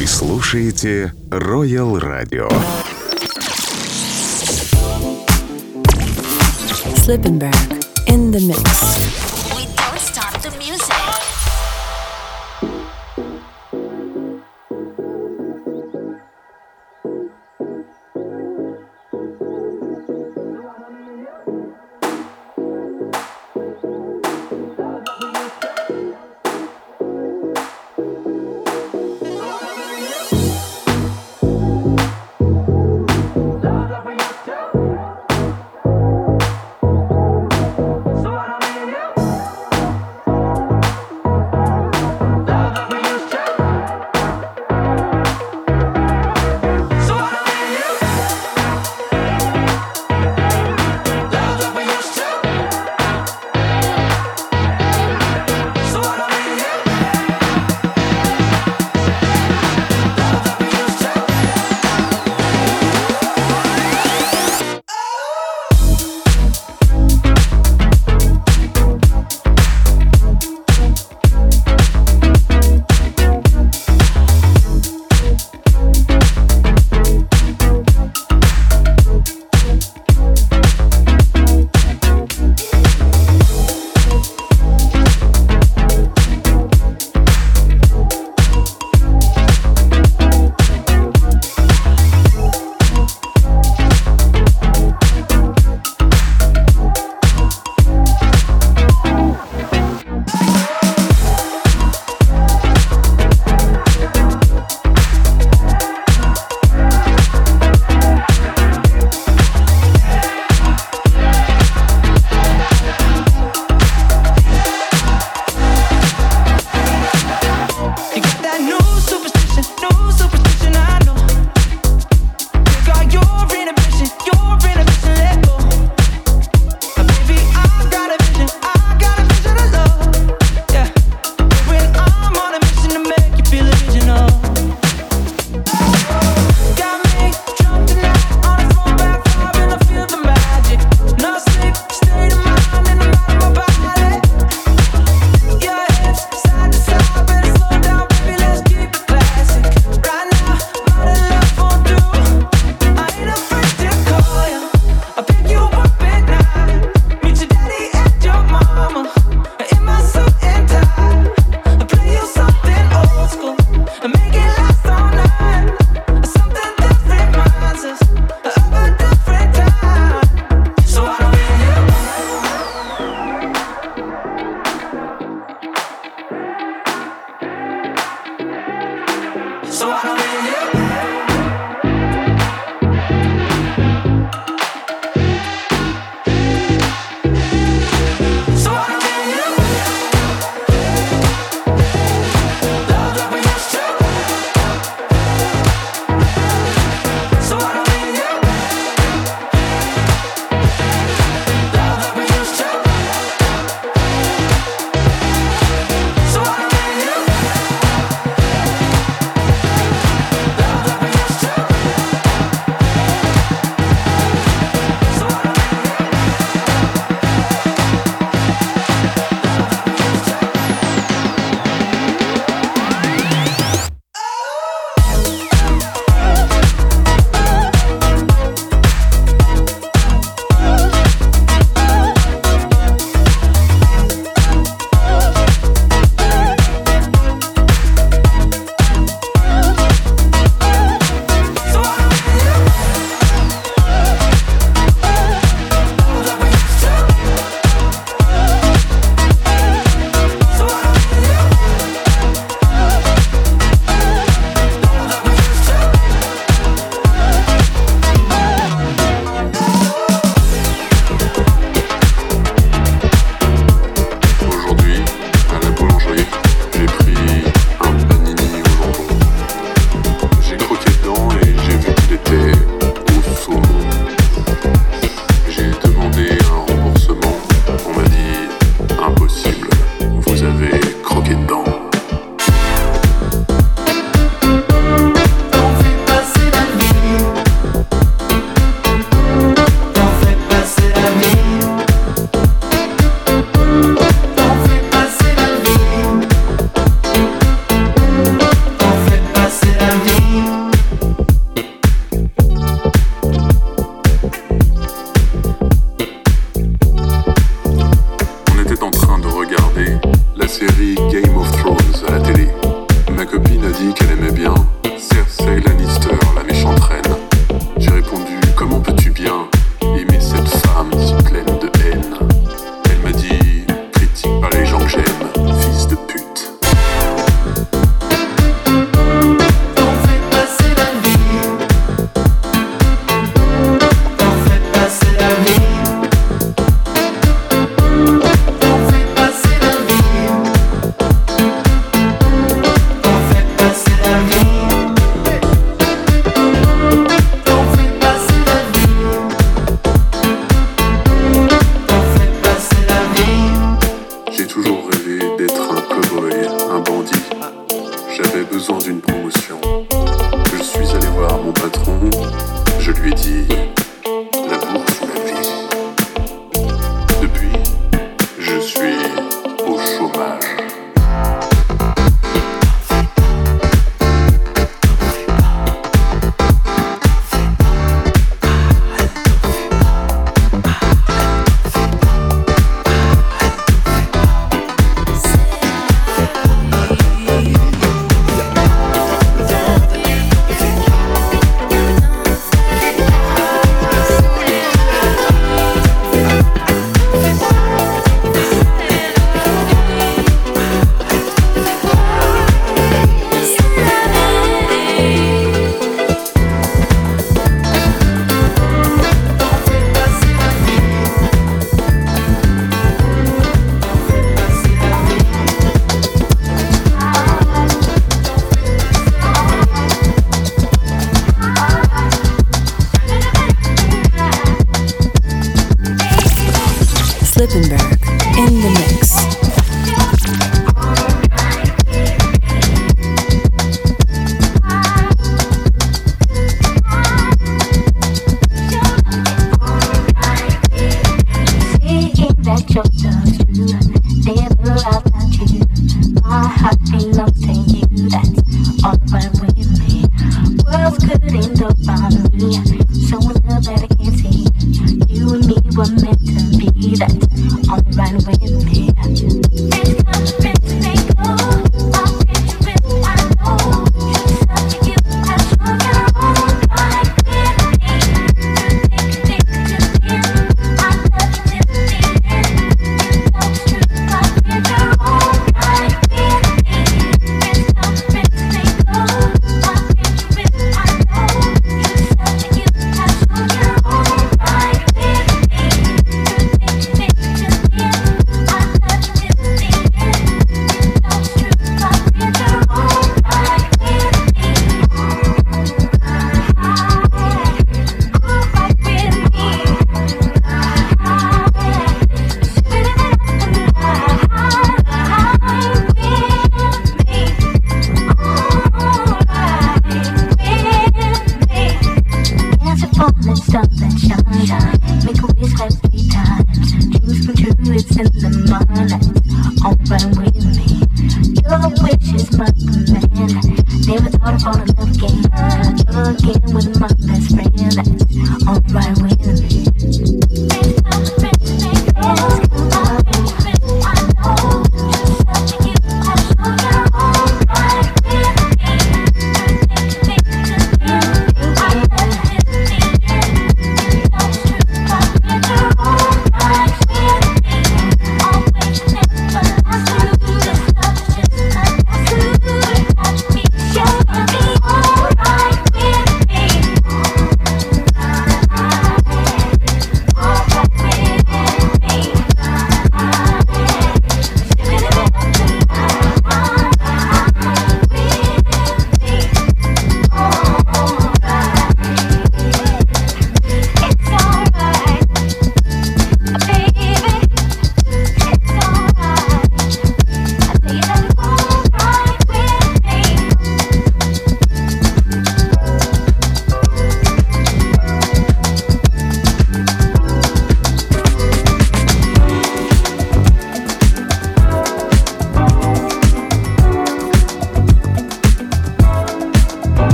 Вы слушаете Royal Radio. Slippenberg in the mix.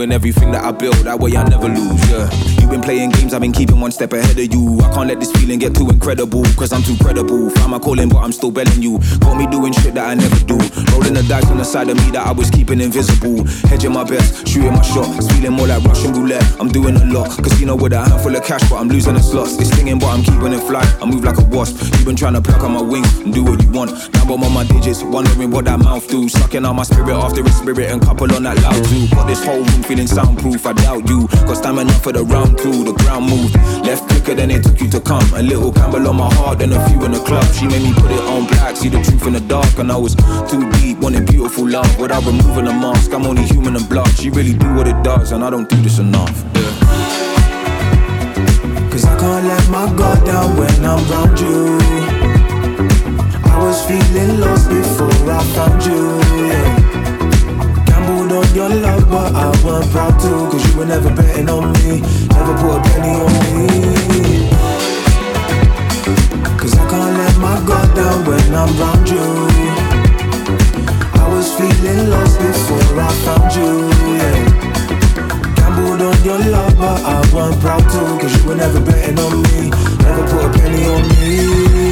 And everything that I build. That way I never lose, yeah. You've been playing games, I've been keeping one step ahead of you. I can't let this feeling get too incredible, cause I'm too credible. Found my calling, but I'm still belling you. Got me doing shit that I never do. Rolling the dice on the side of me that I was keeping invisible. Hedging my best, shooting my shot. Feeling more like Russian roulette. I'm doing a lot. Casino with a handful of cash, but I'm losing the slots. It's stinging, but I'm keeping it fly. I move like a wasp. You've been trying to pluck on my wings and do what you want. Now I'm on my digits, wondering what that mouth do. Sucking on my spirit after a spirit and couple on that loud too. Got this whole room feeling soundproof. I doubt you. Got stamina for the round two. The ground moved. Left quicker than it took you to come. A little Campbell on my heart, then a few in the club. She made me put it on black, see the truth in the dark. And I was too deep, wanting beautiful love. Without removing the mask, I'm only human and blood. She really do what it does, and I don't do this enough. Yeah. Cause I can't let my guard down when I'm around you. I was feeling lost before I found you. Yeah. Gambled on your love, but I wasn't proud to. Cause you were never betting on me, never put a penny on me. Guard down when I'm around you. I was feeling lost before I found you. Yeah. Gambled on your love, but I wasn't proud to. Cause you were never betting on me, never put a penny on me.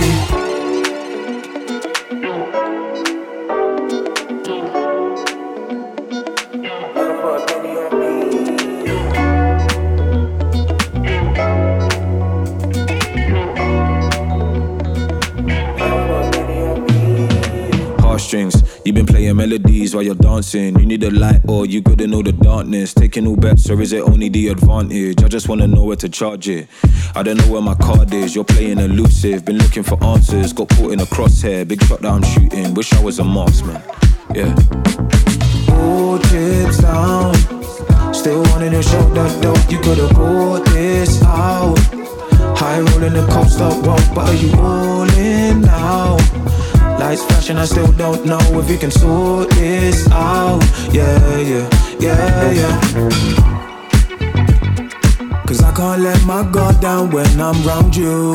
While you're dancing. You need a light, or you couldn't know the darkness. Taking all bets, or is it only the advantage? I just wanna know where to charge it. I don't know where my card is. You're playing elusive, been looking for answers. Got caught in a crosshair, big shot that I'm shooting. Wish I was a marksman. Yeah. All chips down. Still wanting to show that dope. You could've pulled this out. High rolling the coast up, walk, but are you all in now? Lights flashing, I still don't know if you can sort this out. Yeah, yeah, yeah, yeah. Cause I can't let my guard down when I'm around you.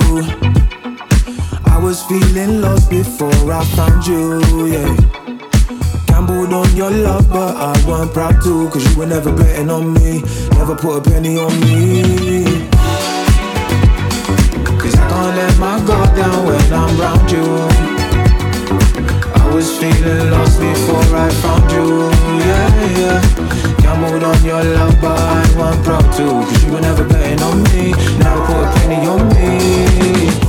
I was feeling lost before I found you, yeah. Gambled on your love, but I wasn't proud to. Cause you were never betting on me, never put a penny on me. Cause I can't let my guard down when I'm around you. Was feeling lost before I found you, yeah, yeah. Gambled on your love, but I wasn't proud to. Cause you were never betting on me, never put a penny on me.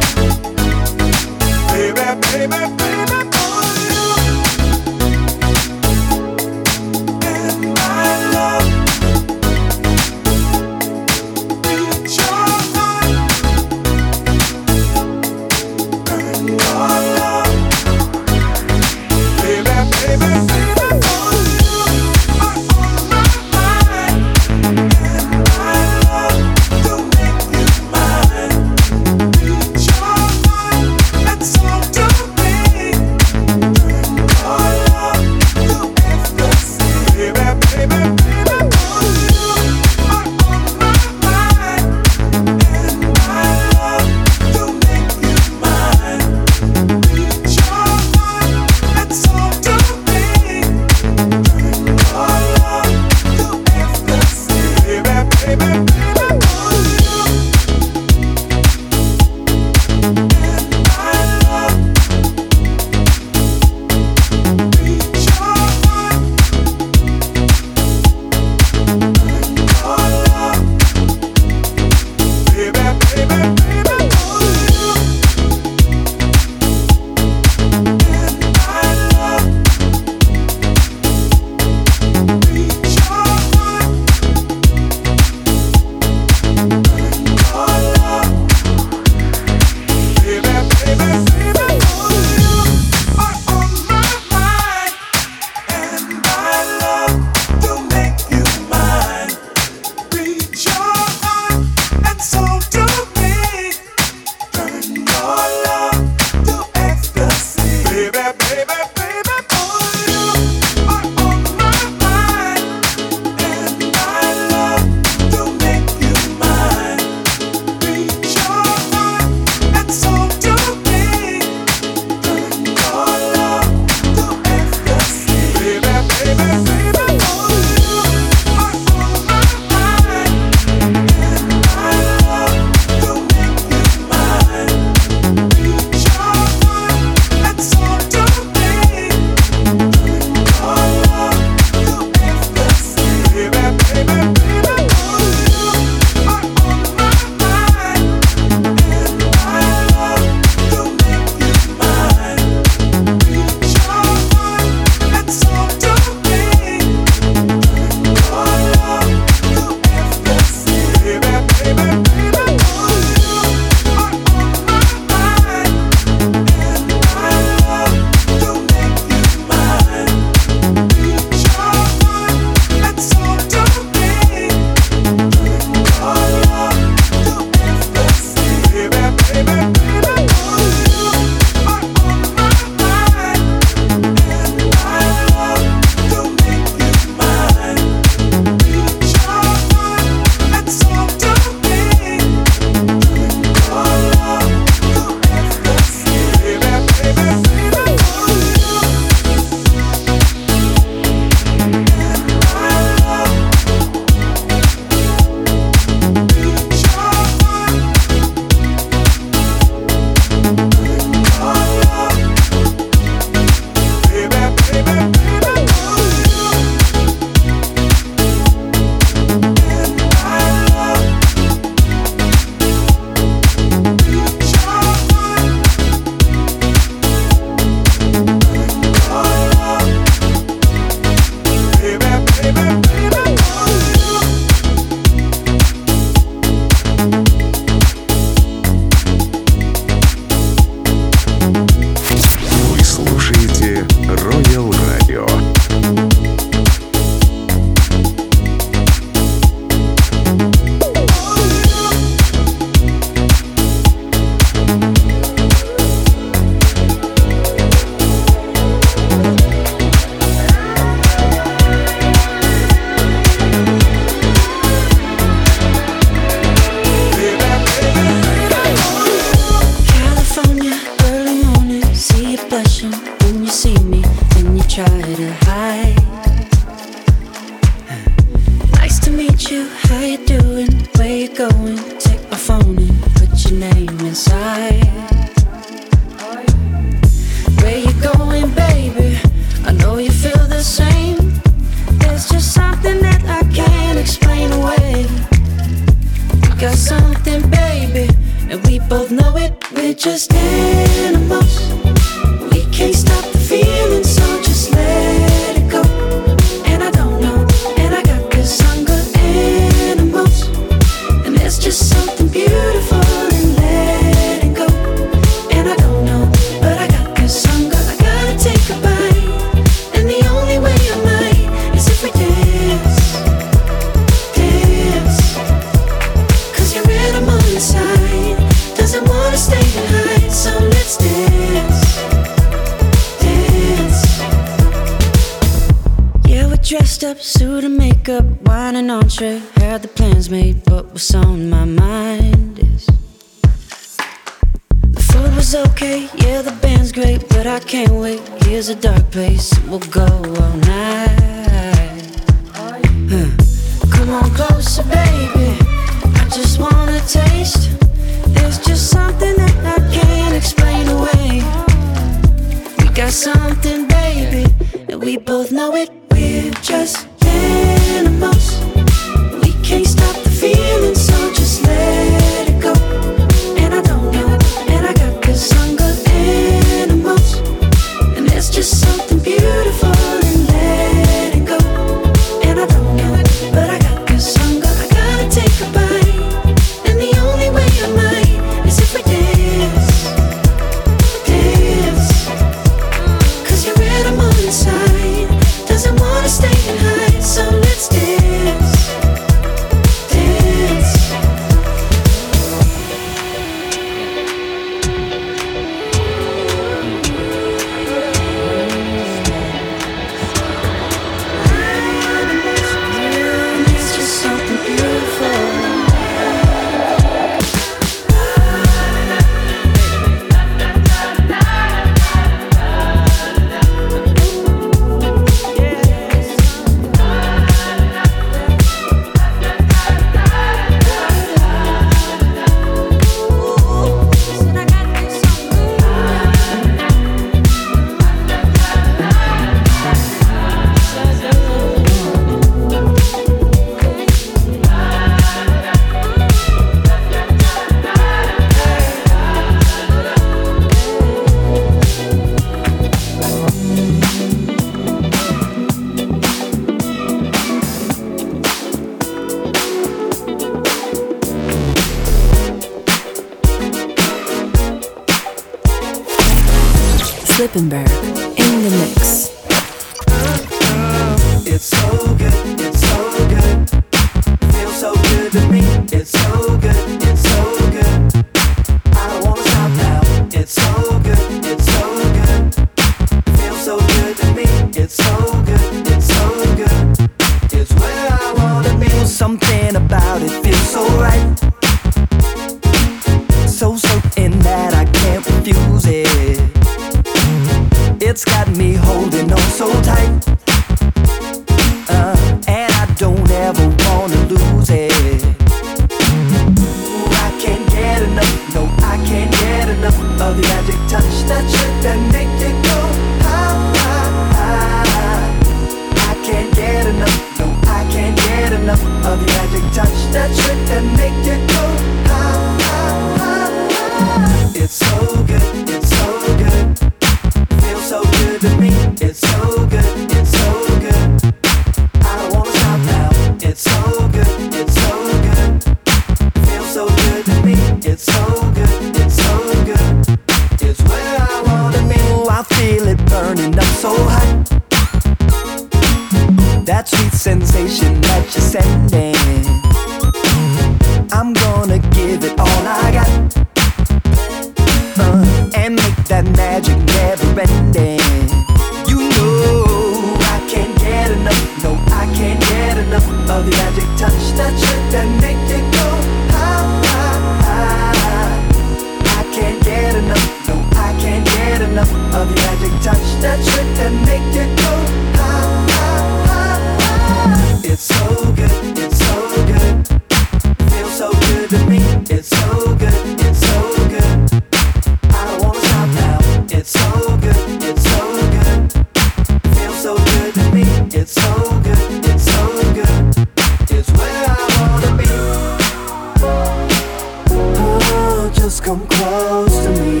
just come close to me.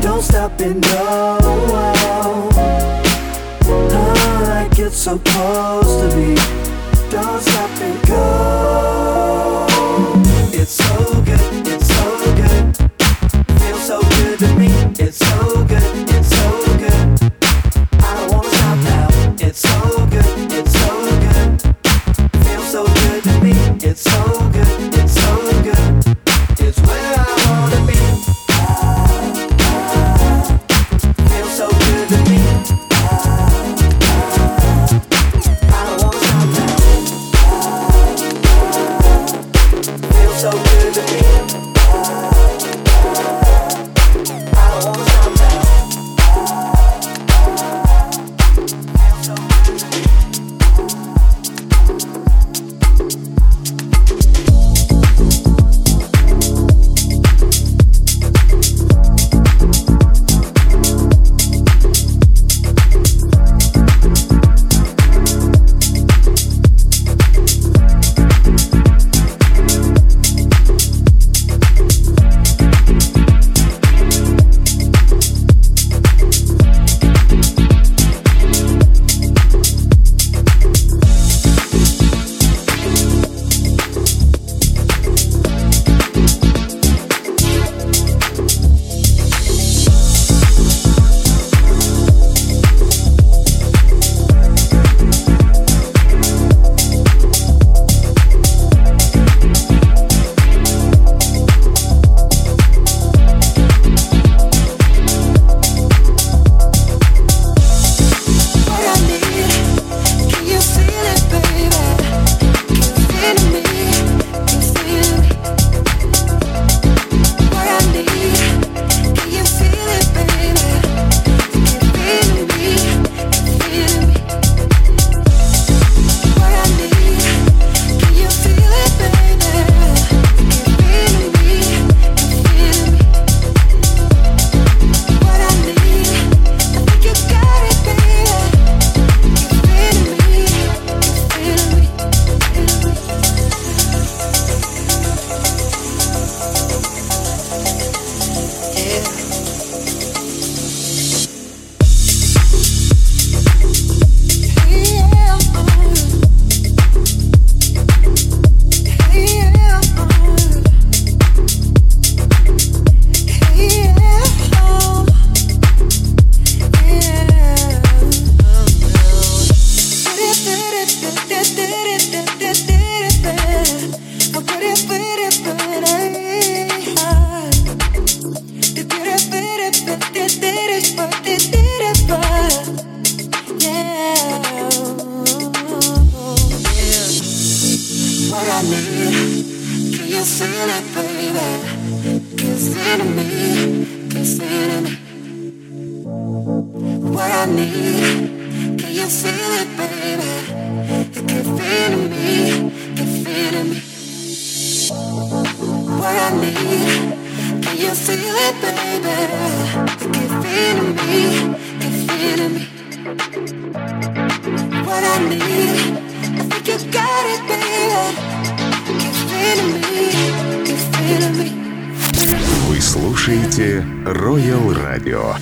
Don't stop and go. Oh, like it's supposed to be. Don't stop and go. It's so good, it's so good. Feels so good to me. Вы слушаете Royal Radio.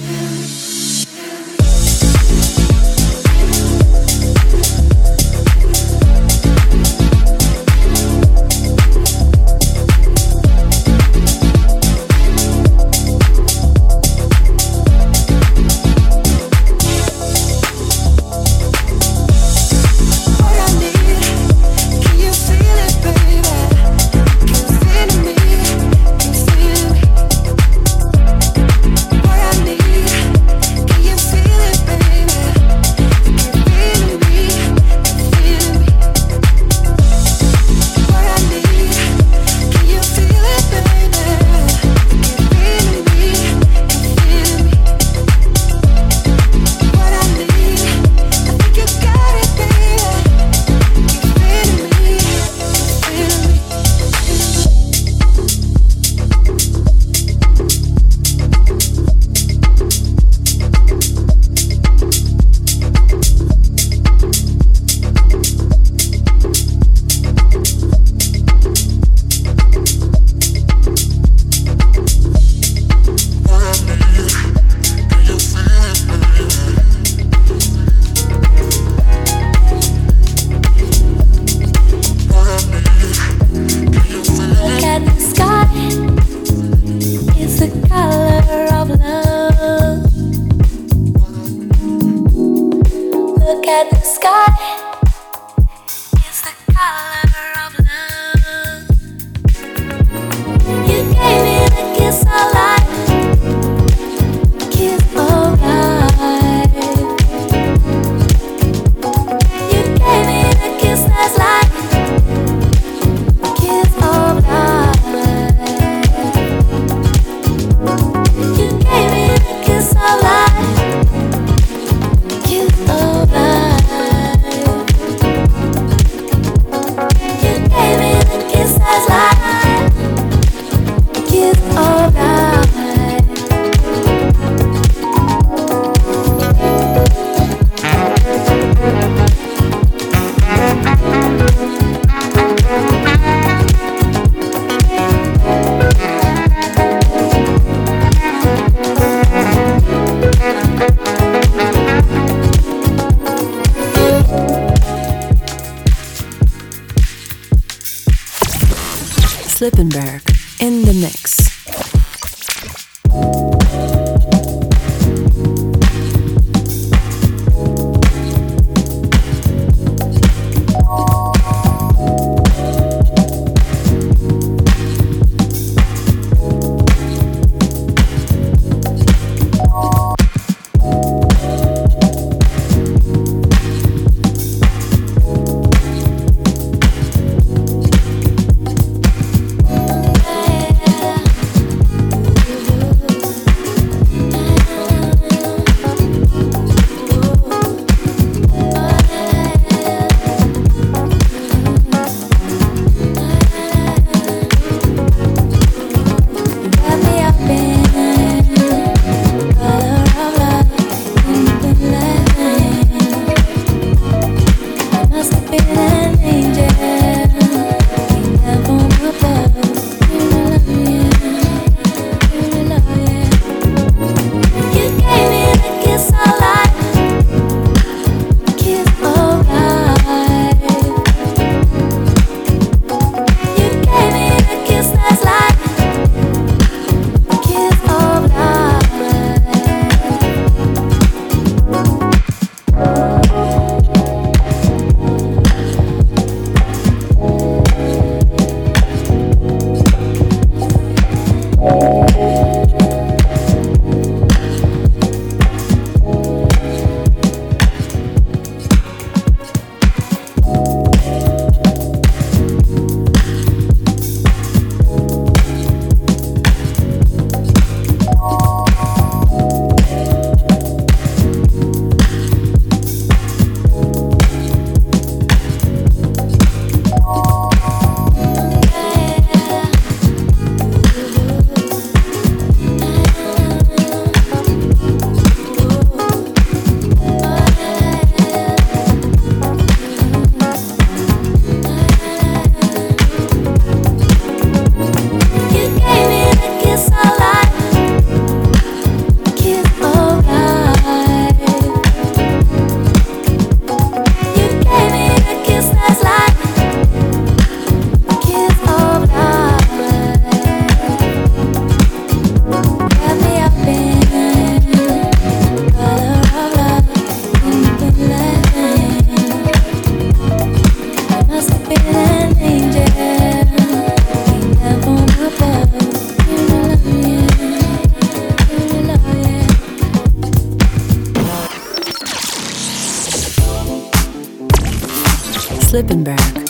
Slippenberg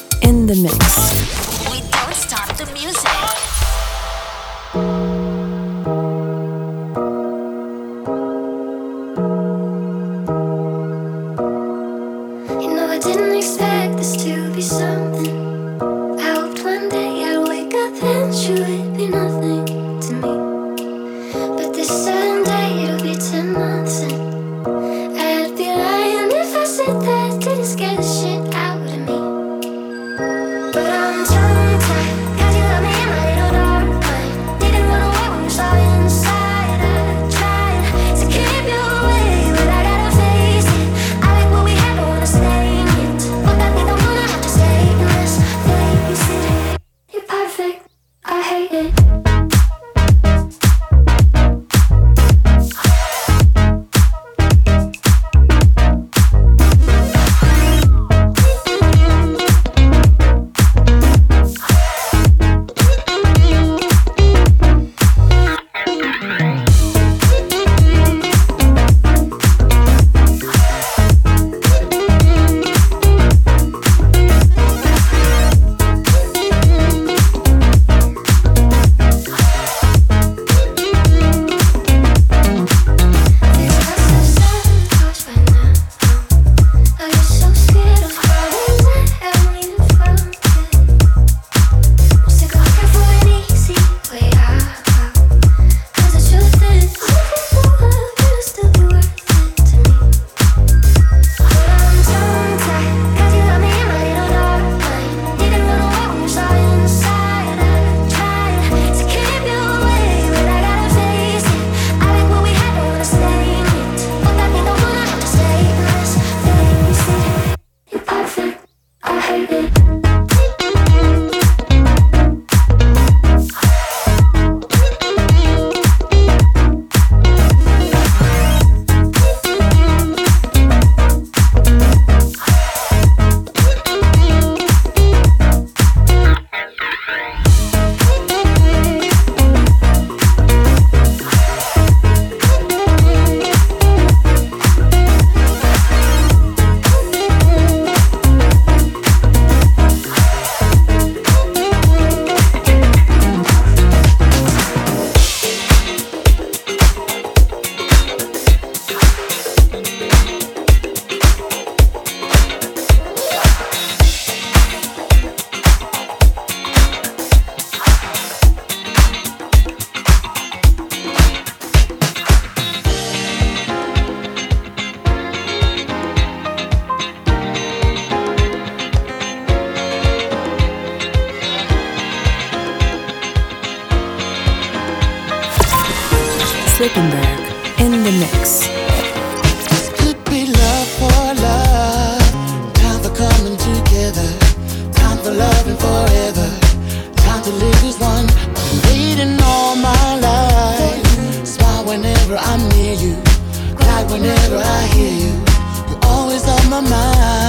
my mind.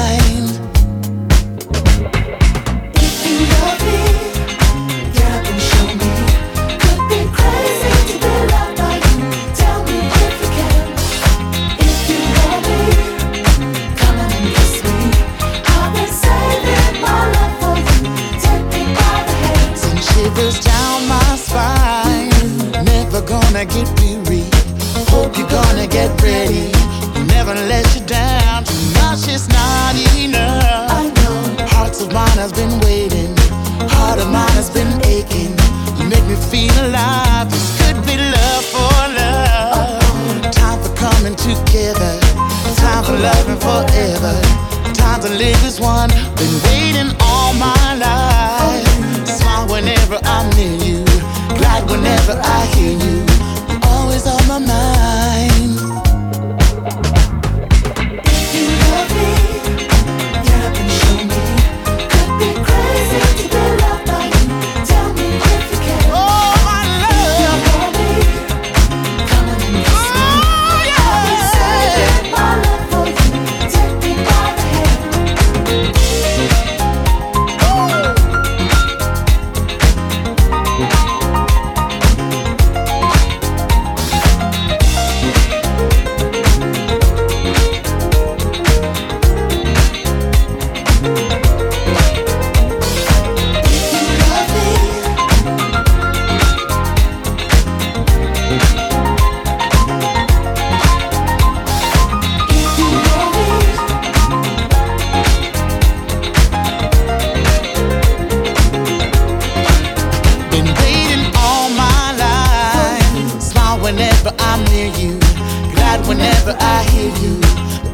Has been waiting. Heart of mine has been aching. You make me feel alive. This could be love for love. Time for coming together. Time for loving forever. Time to live as one. Been waiting all my life. Smile whenever I'm near you. Glad whenever I hear you. Always on my mind. Whenever I hear you.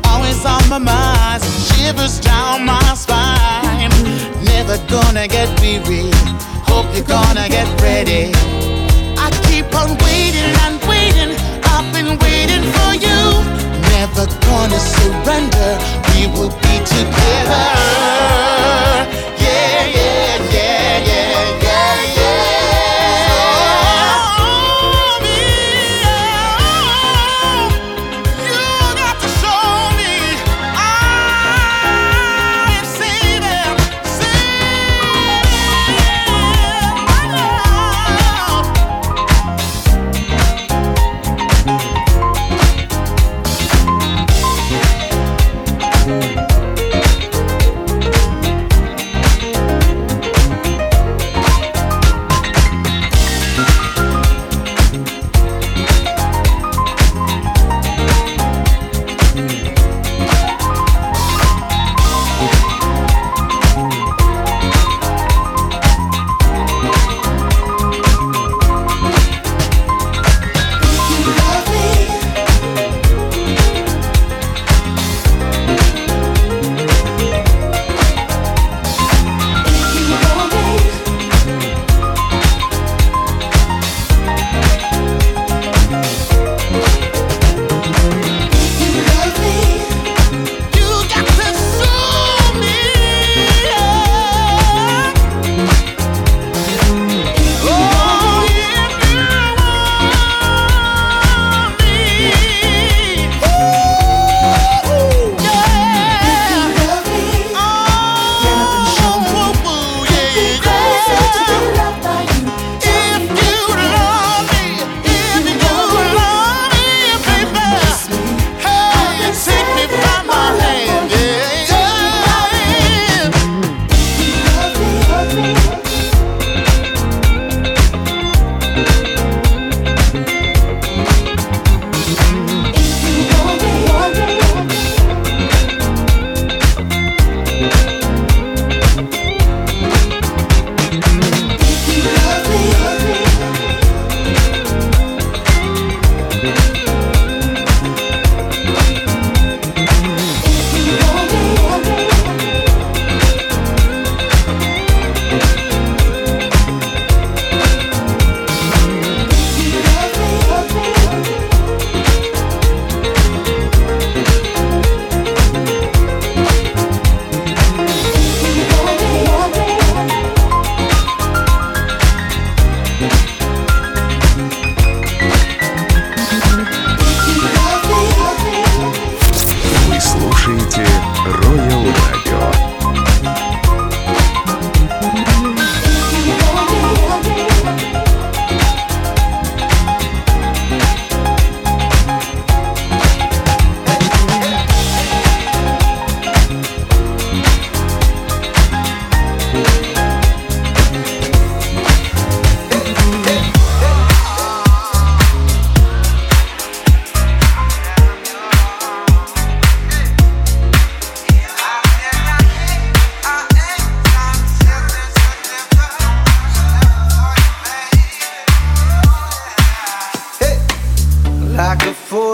Always on my mind. Shivers down my spine. Never gonna get weary. Hope you're gonna get ready. I keep on waiting and waiting. I've been waiting for you. Never gonna surrender. We will be together. Yeah, yeah,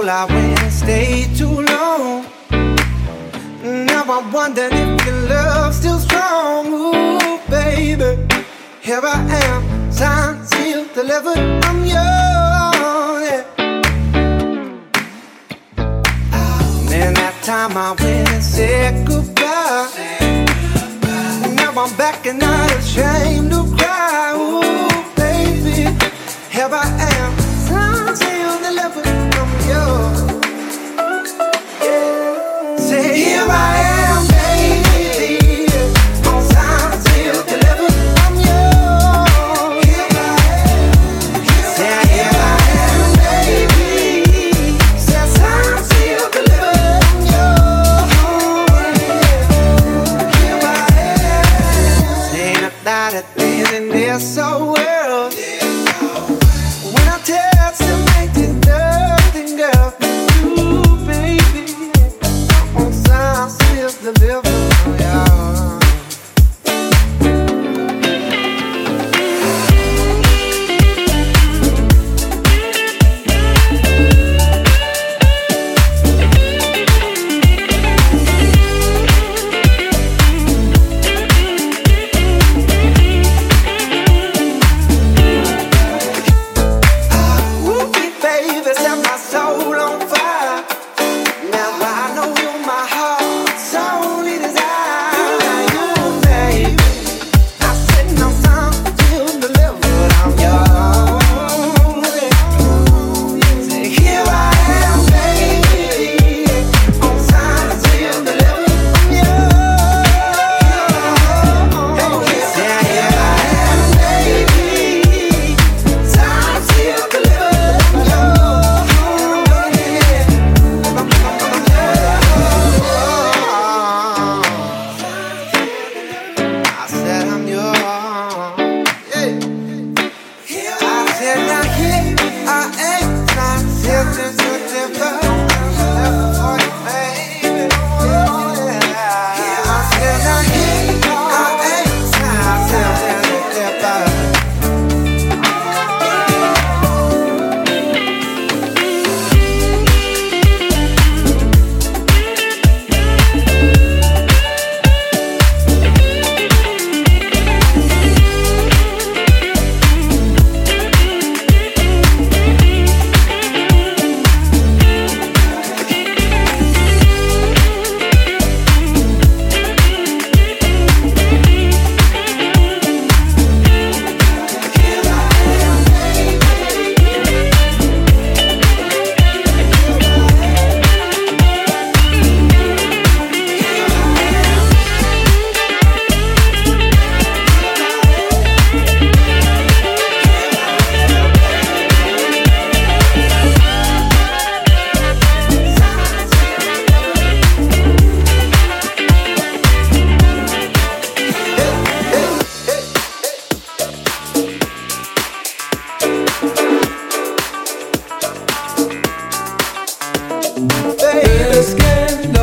I went and stayed too long. Now I wonder if your love's still strong. Ooh, baby, here I am, signed, sealed, delivered. I'm yours. Yeah. Then that time I went and said goodbye. Now I'm back and not ashamed to cry. Ooh, baby, here I am. Here I am.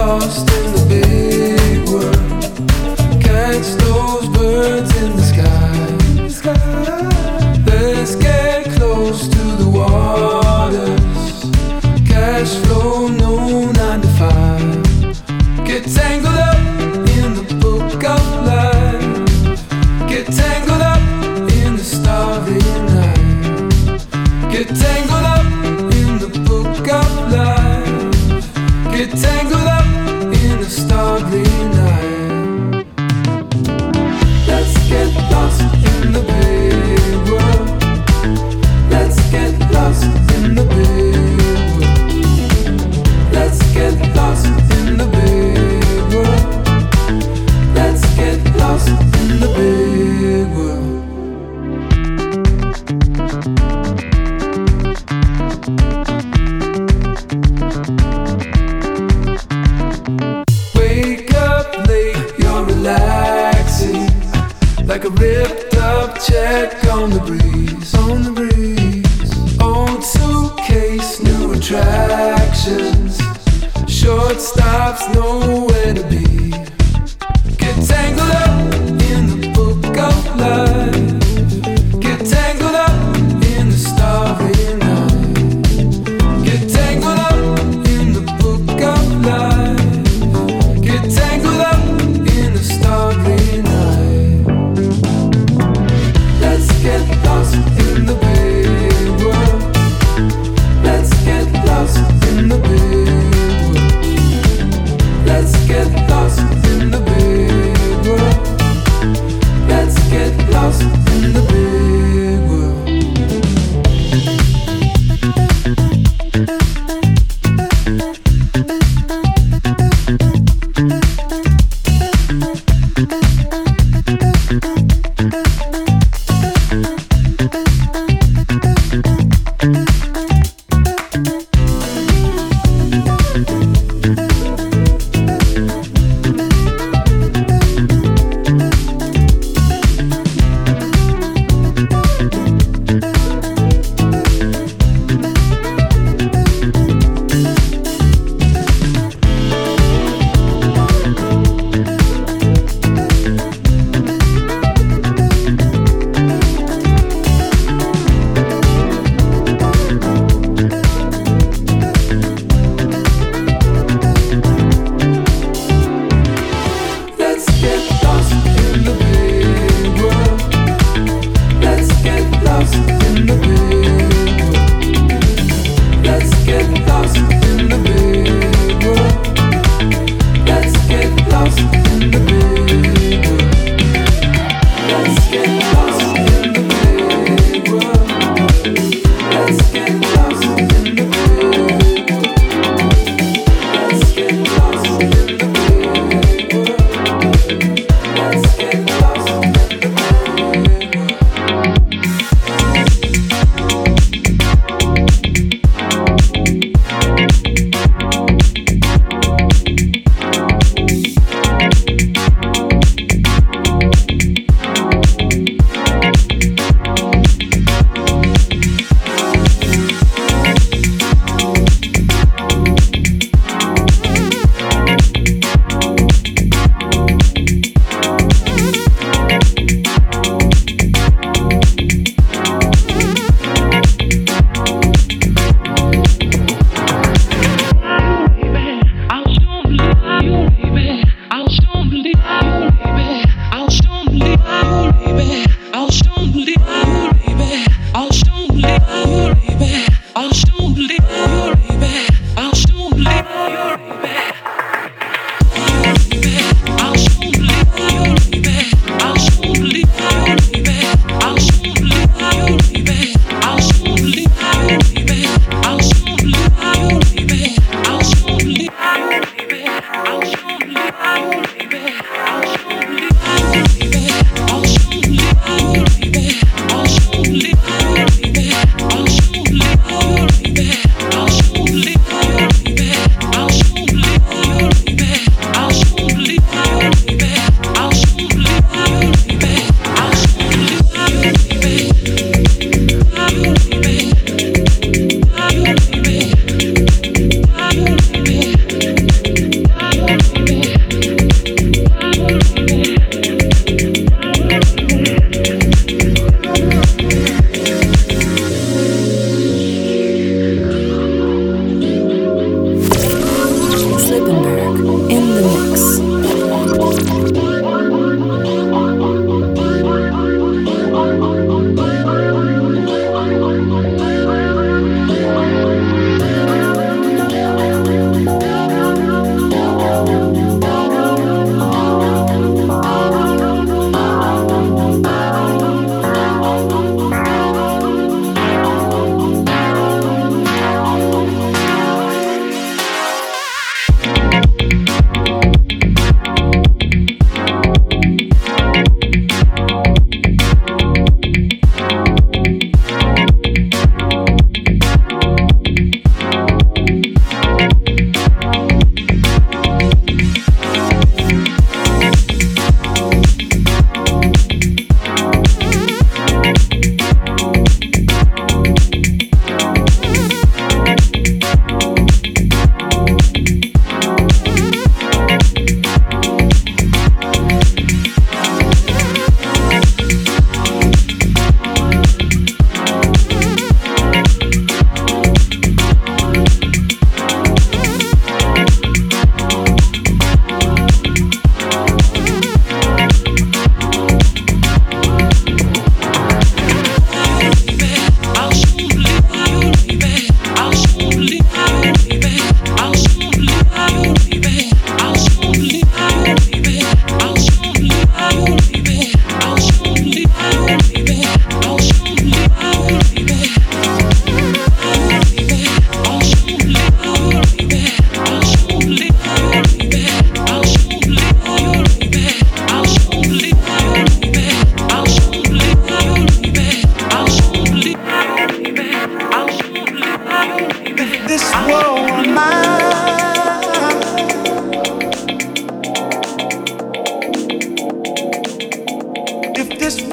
lost in the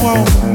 won't